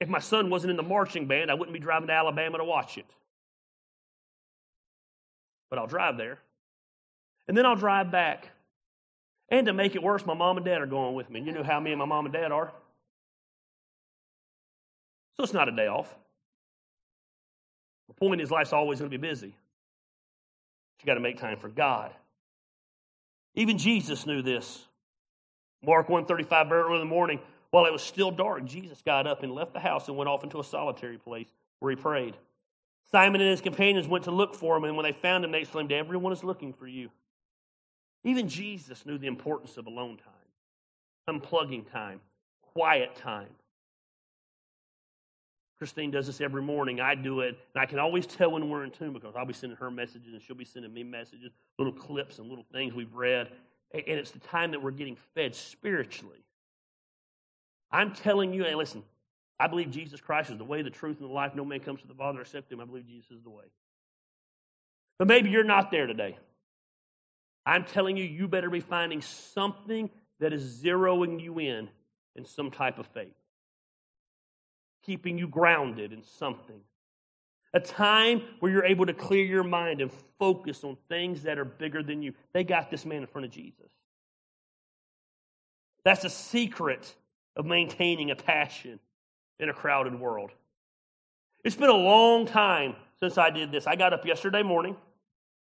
If my son wasn't in the marching band, I wouldn't be driving to Alabama to watch it. But I'll drive there. And then I'll drive back. And to make it worse, my mom and dad are going with me. And you know how me and my mom and dad are. So it's not a day off. The point is, life's always going to be busy. You got to make time for God. Even Jesus knew this. Mark 135, very early in the morning, while it was still dark, Jesus got up and left the house and went off into a solitary place where he prayed. Simon and his companions went to look for him, and when they found him, they exclaimed, Everyone is looking for you. Even Jesus knew the importance of alone time, unplugging time, quiet time. Christine does this every morning. I do it. And I can always tell when we're in tune because I'll be sending her messages and she'll be sending me messages, little clips and little things we've read. And it's the time that we're getting fed spiritually. I'm telling you, hey, listen, I believe Jesus Christ is the way, the truth, and the life. No man comes to the Father except him. I believe Jesus is the way. But maybe you're not there today. I'm telling you, you better be finding something that is zeroing you in in some type of faith keeping you grounded in something. A time where you're able to clear your mind and focus on things that are bigger than you. They got this man in front of Jesus. That's a secret of maintaining a passion in a crowded world. It's been a long time since I did this. I got up yesterday morning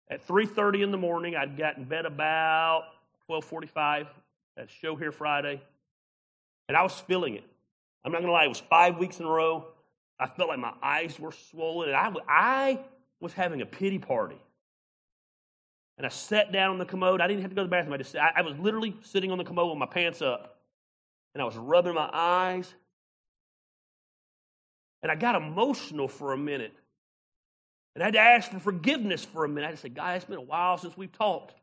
at 3:30 in the morning. I'd got in bed about 12:45. That show here Friday, and I was feeling it. I'm not going to lie, it was five weeks in a row. I felt like my eyes were swollen, and I, I was having a pity party. And I sat down on the commode. I didn't have to go to the bathroom. I just I, I was literally sitting on the commode with my pants up, and I was rubbing my eyes, And I got emotional for a minute. And I had to ask for forgiveness for a minute. I said, God, it's been a while since we've talked.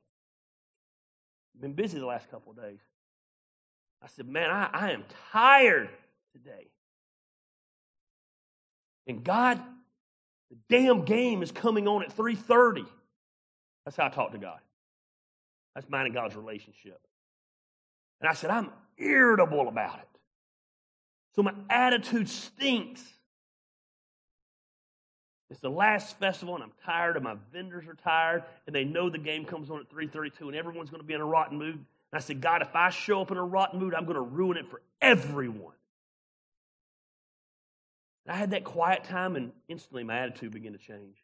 I've been busy the last couple of days. I said, man, I, I am tired today. And God, the damn game is coming on at 3:30. That's how I talk to God. That's mine and God's relationship. And I said, I'm irritable about it. So my attitude stinks. It's the last festival, and I'm tired, and my vendors are tired, and they know the game comes on at 3:32, and everyone's going to be in a rotten mood. And I said, God, if I show up in a rotten mood, I'm going to ruin it for everyone. And I had that quiet time, and instantly my attitude began to change.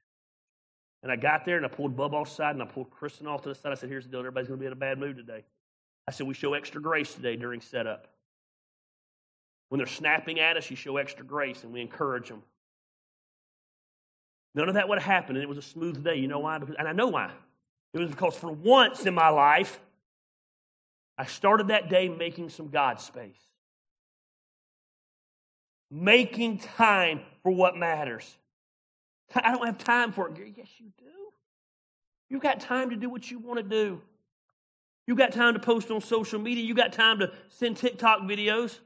And I got there, and I pulled Bub off side, and I pulled Kristen off to the side. I said, Here's the deal everybody's going to be in a bad mood today. I said, We show extra grace today during setup. When they're snapping at us, you show extra grace, and we encourage them. None of that would have happened, and it was a smooth day. You know why? Because, and I know why. It was because for once in my life, I started that day making some God space. Making time for what matters. I don't have time for it. Yes, you do. You've got time to do what you want to do. You've got time to post on social media. You've got time to send TikTok videos.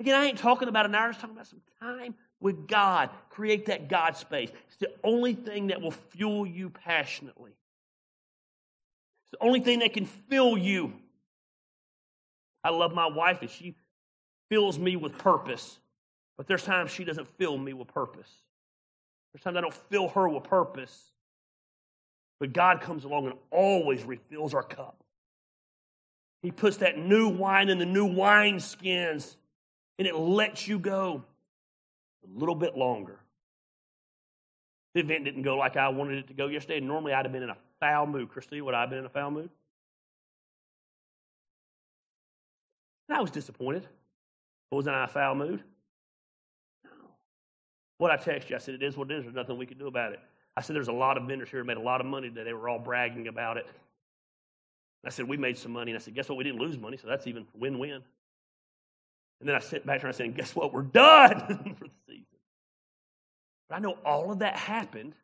Again, I ain't talking about an hour. I'm talking about some time with God. Create that God space. It's the only thing that will fuel you passionately. It's the only thing that can fill you. I love my wife and she fills me with purpose. But there's times she doesn't fill me with purpose. There's times I don't fill her with purpose. But God comes along and always refills our cup. He puts that new wine in the new wine skins and it lets you go a little bit longer. The event didn't go like I wanted it to go yesterday. Normally, I'd have been in a foul mood. Christy, would I have been in a foul mood? And I was disappointed. But was I in a foul mood? No. What I texted you, I said, it is what it is. There's nothing we can do about it. I said, there's a lot of vendors here who made a lot of money today. They were all bragging about it. I said, we made some money. And I said, guess what? We didn't lose money, so that's even win-win. And then I sit back and I said, guess what? We're done. But I know all of that happened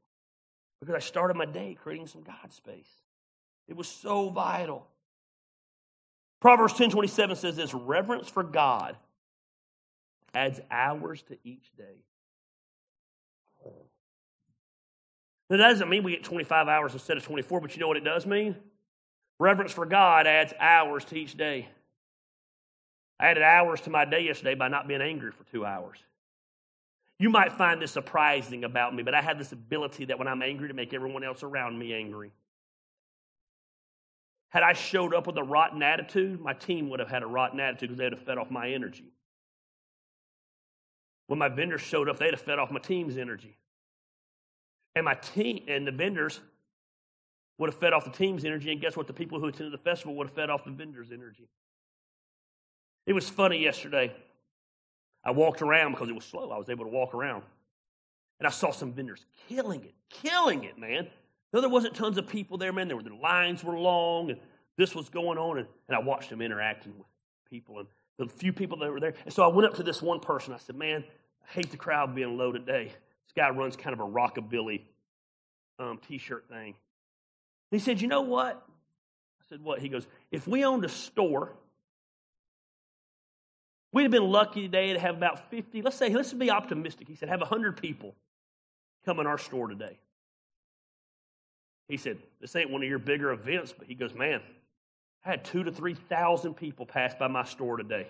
because I started my day creating some God space. It was so vital. Proverbs 10 27 says this reverence for God adds hours to each day. That doesn't mean we get 25 hours instead of 24, but you know what it does mean? Reverence for God adds hours to each day. I added hours to my day yesterday by not being angry for two hours. You might find this surprising about me, but I have this ability that when I'm angry to make everyone else around me angry. Had I showed up with a rotten attitude, my team would have had a rotten attitude because they would have fed off my energy. When my vendors showed up, they'd have fed off my team's energy. And my team and the vendors would have fed off the team's energy, and guess what? The people who attended the festival would have fed off the vendors' energy. It was funny yesterday. I walked around because it was slow. I was able to walk around. And I saw some vendors killing it, killing it, man. No, there wasn't tons of people there, man. There were the lines were long, and this was going on, and, and I watched them interacting with people and the few people that were there. And so I went up to this one person. I said, "Man, I hate the crowd being low today. This guy runs kind of a rockabilly um, t-shirt thing." he said, "You know what?" I said, "What?" He goes, "If we owned a store." We'd have been lucky today to have about 50, let's say, let's be optimistic. He said, have 100 people come in our store today. He said, this ain't one of your bigger events, but he goes, man, I had two to 3,000 people pass by my store today.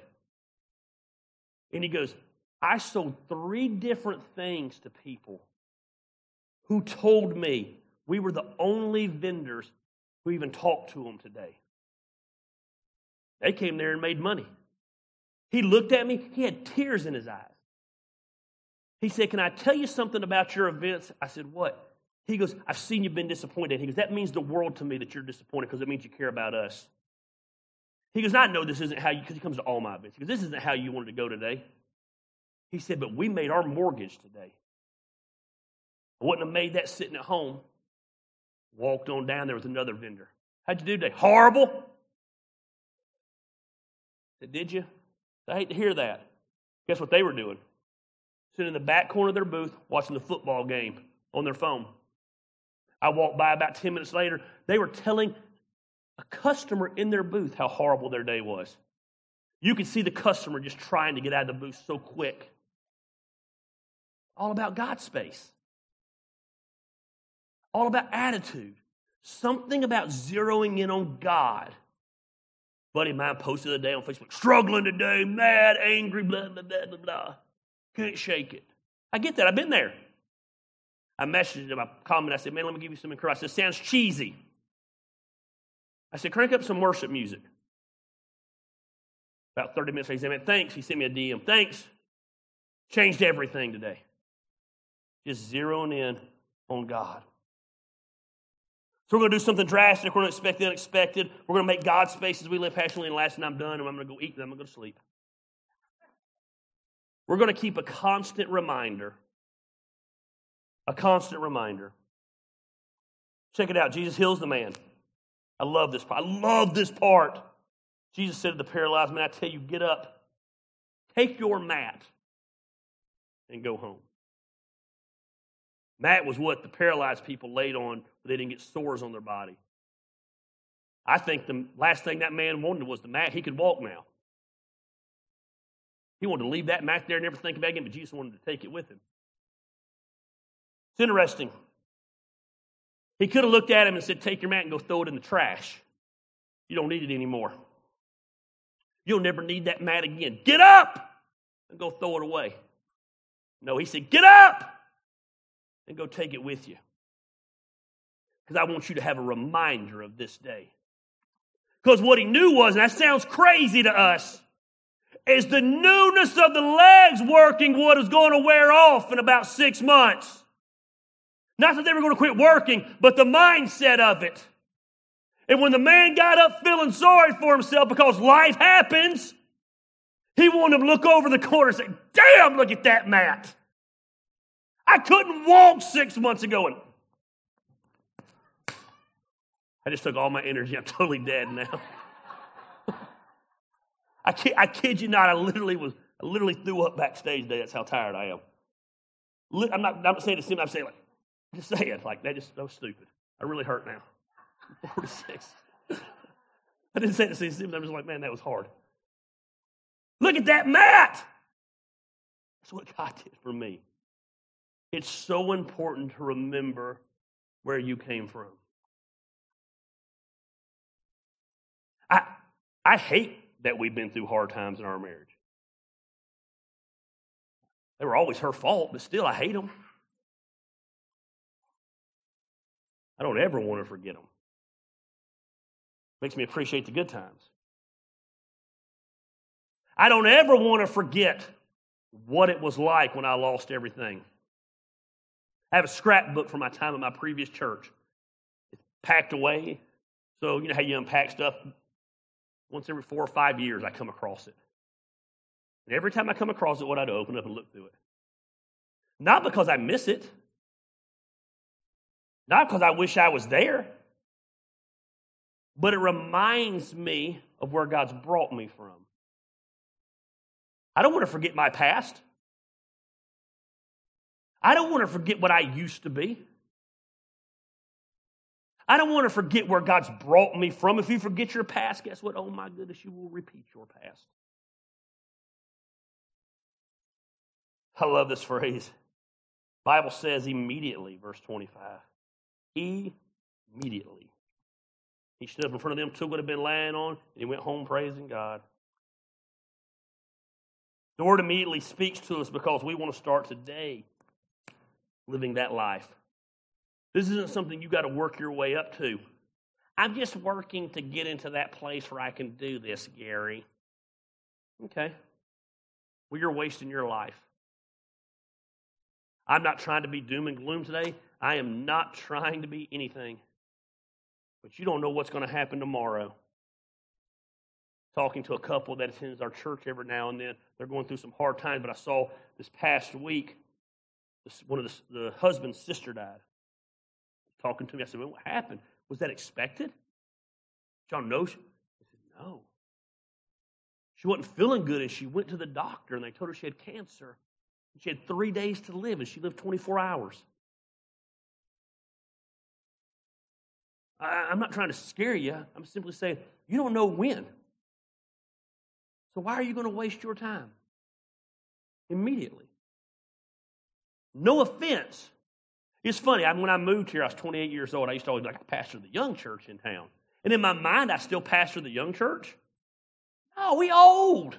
And he goes, I sold three different things to people who told me we were the only vendors who even talked to them today. They came there and made money. He looked at me, he had tears in his eyes. He said, Can I tell you something about your events? I said, What? He goes, I've seen you've been disappointed. He goes, That means the world to me that you're disappointed because it means you care about us. He goes, I know this isn't how you, because he comes to all my events. He goes, This isn't how you wanted to go today. He said, But we made our mortgage today. I wouldn't have made that sitting at home. Walked on down there with another vendor. How'd you do today? Horrible. Did you? I hate to hear that. Guess what they were doing? sitting in the back corner of their booth watching the football game on their phone. I walked by about 10 minutes later. They were telling a customer in their booth how horrible their day was. You could see the customer just trying to get out of the booth so quick. All about God space. All about attitude. Something about zeroing in on God. Buddy of mine posted the other day on Facebook, struggling today, mad, angry, blah, blah, blah, blah, blah. Can't shake it. I get that. I've been there. I messaged him, I commented, I said, man, let me give you some encouragement. I said, sounds cheesy. I said, crank up some worship music. About 30 minutes later, he said, man, thanks. He sent me a DM. Thanks. Changed everything today. Just zeroing in on God. So we're going to do something drastic. We're going to expect the unexpected. We're going to make God space as we live passionately. And last, and I'm done, and I'm going to go eat, and I'm going to go to sleep. We're going to keep a constant reminder. A constant reminder. Check it out. Jesus heals the man. I love this part. I love this part. Jesus said to the paralyzed man, I tell you, get up, take your mat, and go home. Mat was what the paralyzed people laid on so they didn't get sores on their body. I think the last thing that man wanted was the mat. He could walk now. He wanted to leave that mat there and never think about it again, but Jesus wanted to take it with him. It's interesting. He could have looked at him and said, Take your mat and go throw it in the trash. You don't need it anymore. You'll never need that mat again. Get up and go throw it away. No, he said, Get up and go take it with you. Because I want you to have a reminder of this day. Because what he knew was, and that sounds crazy to us, is the newness of the legs working what is going to wear off in about six months. Not that they were going to quit working, but the mindset of it. And when the man got up feeling sorry for himself because life happens, he wanted to look over the corner and say, Damn, look at that mat. I couldn't walk six months ago. And I just took all my energy. I'm totally dead now. I, kid, I kid you not, I literally was, I literally threw up backstage today. That's how tired I am. I'm not, I'm not saying it, I'm saying like, just saying, like, that just, that was stupid. I really hurt now. 46. I didn't say it to see Stephen. I was just like, man, that was hard. Look at that mat. That's what God did for me. It's so important to remember where you came from. I, I hate that we've been through hard times in our marriage. They were always her fault, but still, I hate them. I don't ever want to forget them. Makes me appreciate the good times. I don't ever want to forget what it was like when I lost everything. I have a scrapbook from my time at my previous church. It's packed away. So, you know how you unpack stuff? Once every four or five years, I come across it. And every time I come across it, what I do, open up and look through it. Not because I miss it, not because I wish I was there, but it reminds me of where God's brought me from. I don't want to forget my past. I don't want to forget what I used to be. I don't want to forget where God's brought me from. If you forget your past, guess what? Oh my goodness, you will repeat your past. I love this phrase. Bible says immediately, verse 25. Immediately. He stood up in front of them, took what had been lying on, and he went home praising God. The word immediately speaks to us because we want to start today living that life. This isn't something you got to work your way up to. I'm just working to get into that place where I can do this, Gary. Okay. Well, you're wasting your life. I'm not trying to be doom and gloom today. I am not trying to be anything. But you don't know what's going to happen tomorrow. Talking to a couple that attends our church every now and then. They're going through some hard times, but I saw this past week one of the, the husband's sister died. Talking to me, I said, well, What happened? Was that expected? John knows. I said, No. She wasn't feeling good, and she went to the doctor, and they told her she had cancer. She had three days to live, and she lived 24 hours. I, I'm not trying to scare you. I'm simply saying you don't know when. So why are you going to waste your time? Immediately. No offense. It's funny. I, when I moved here, I was 28 years old. I used to always be like, I pastor the young church in town. And in my mind, I still pastor the young church. Oh, we old.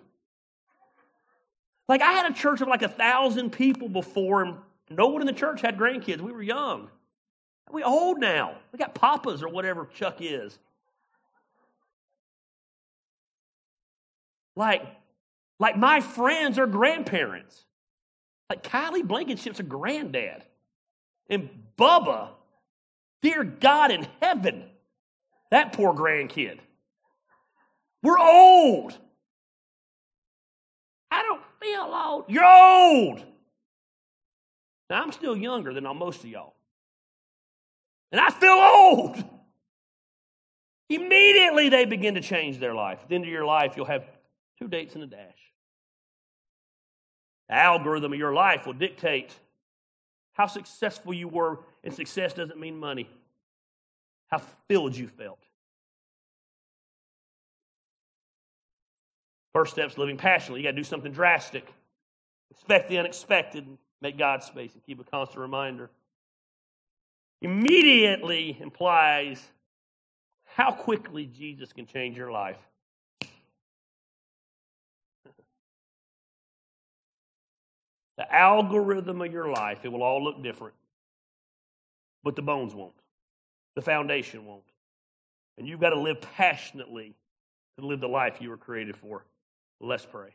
Like I had a church of like a thousand people before, and no one in the church had grandkids. We were young. We old now. We got papas or whatever Chuck is. Like, like my friends are grandparents. Like Kylie Blankenship's a granddad. And Bubba, dear God in heaven, that poor grandkid. We're old. I don't feel old. You're old. Now, I'm still younger than most of y'all. And I feel old. Immediately they begin to change their life. At the end of your life, you'll have two dates and a dash. The algorithm of your life will dictate how successful you were, and success doesn't mean money. How filled you felt. First step's living passionately. You got to do something drastic. Expect the unexpected. Make God space and keep a constant reminder. Immediately implies how quickly Jesus can change your life. The algorithm of your life, it will all look different. But the bones won't. The foundation won't. And you've got to live passionately to live the life you were created for. Let's pray.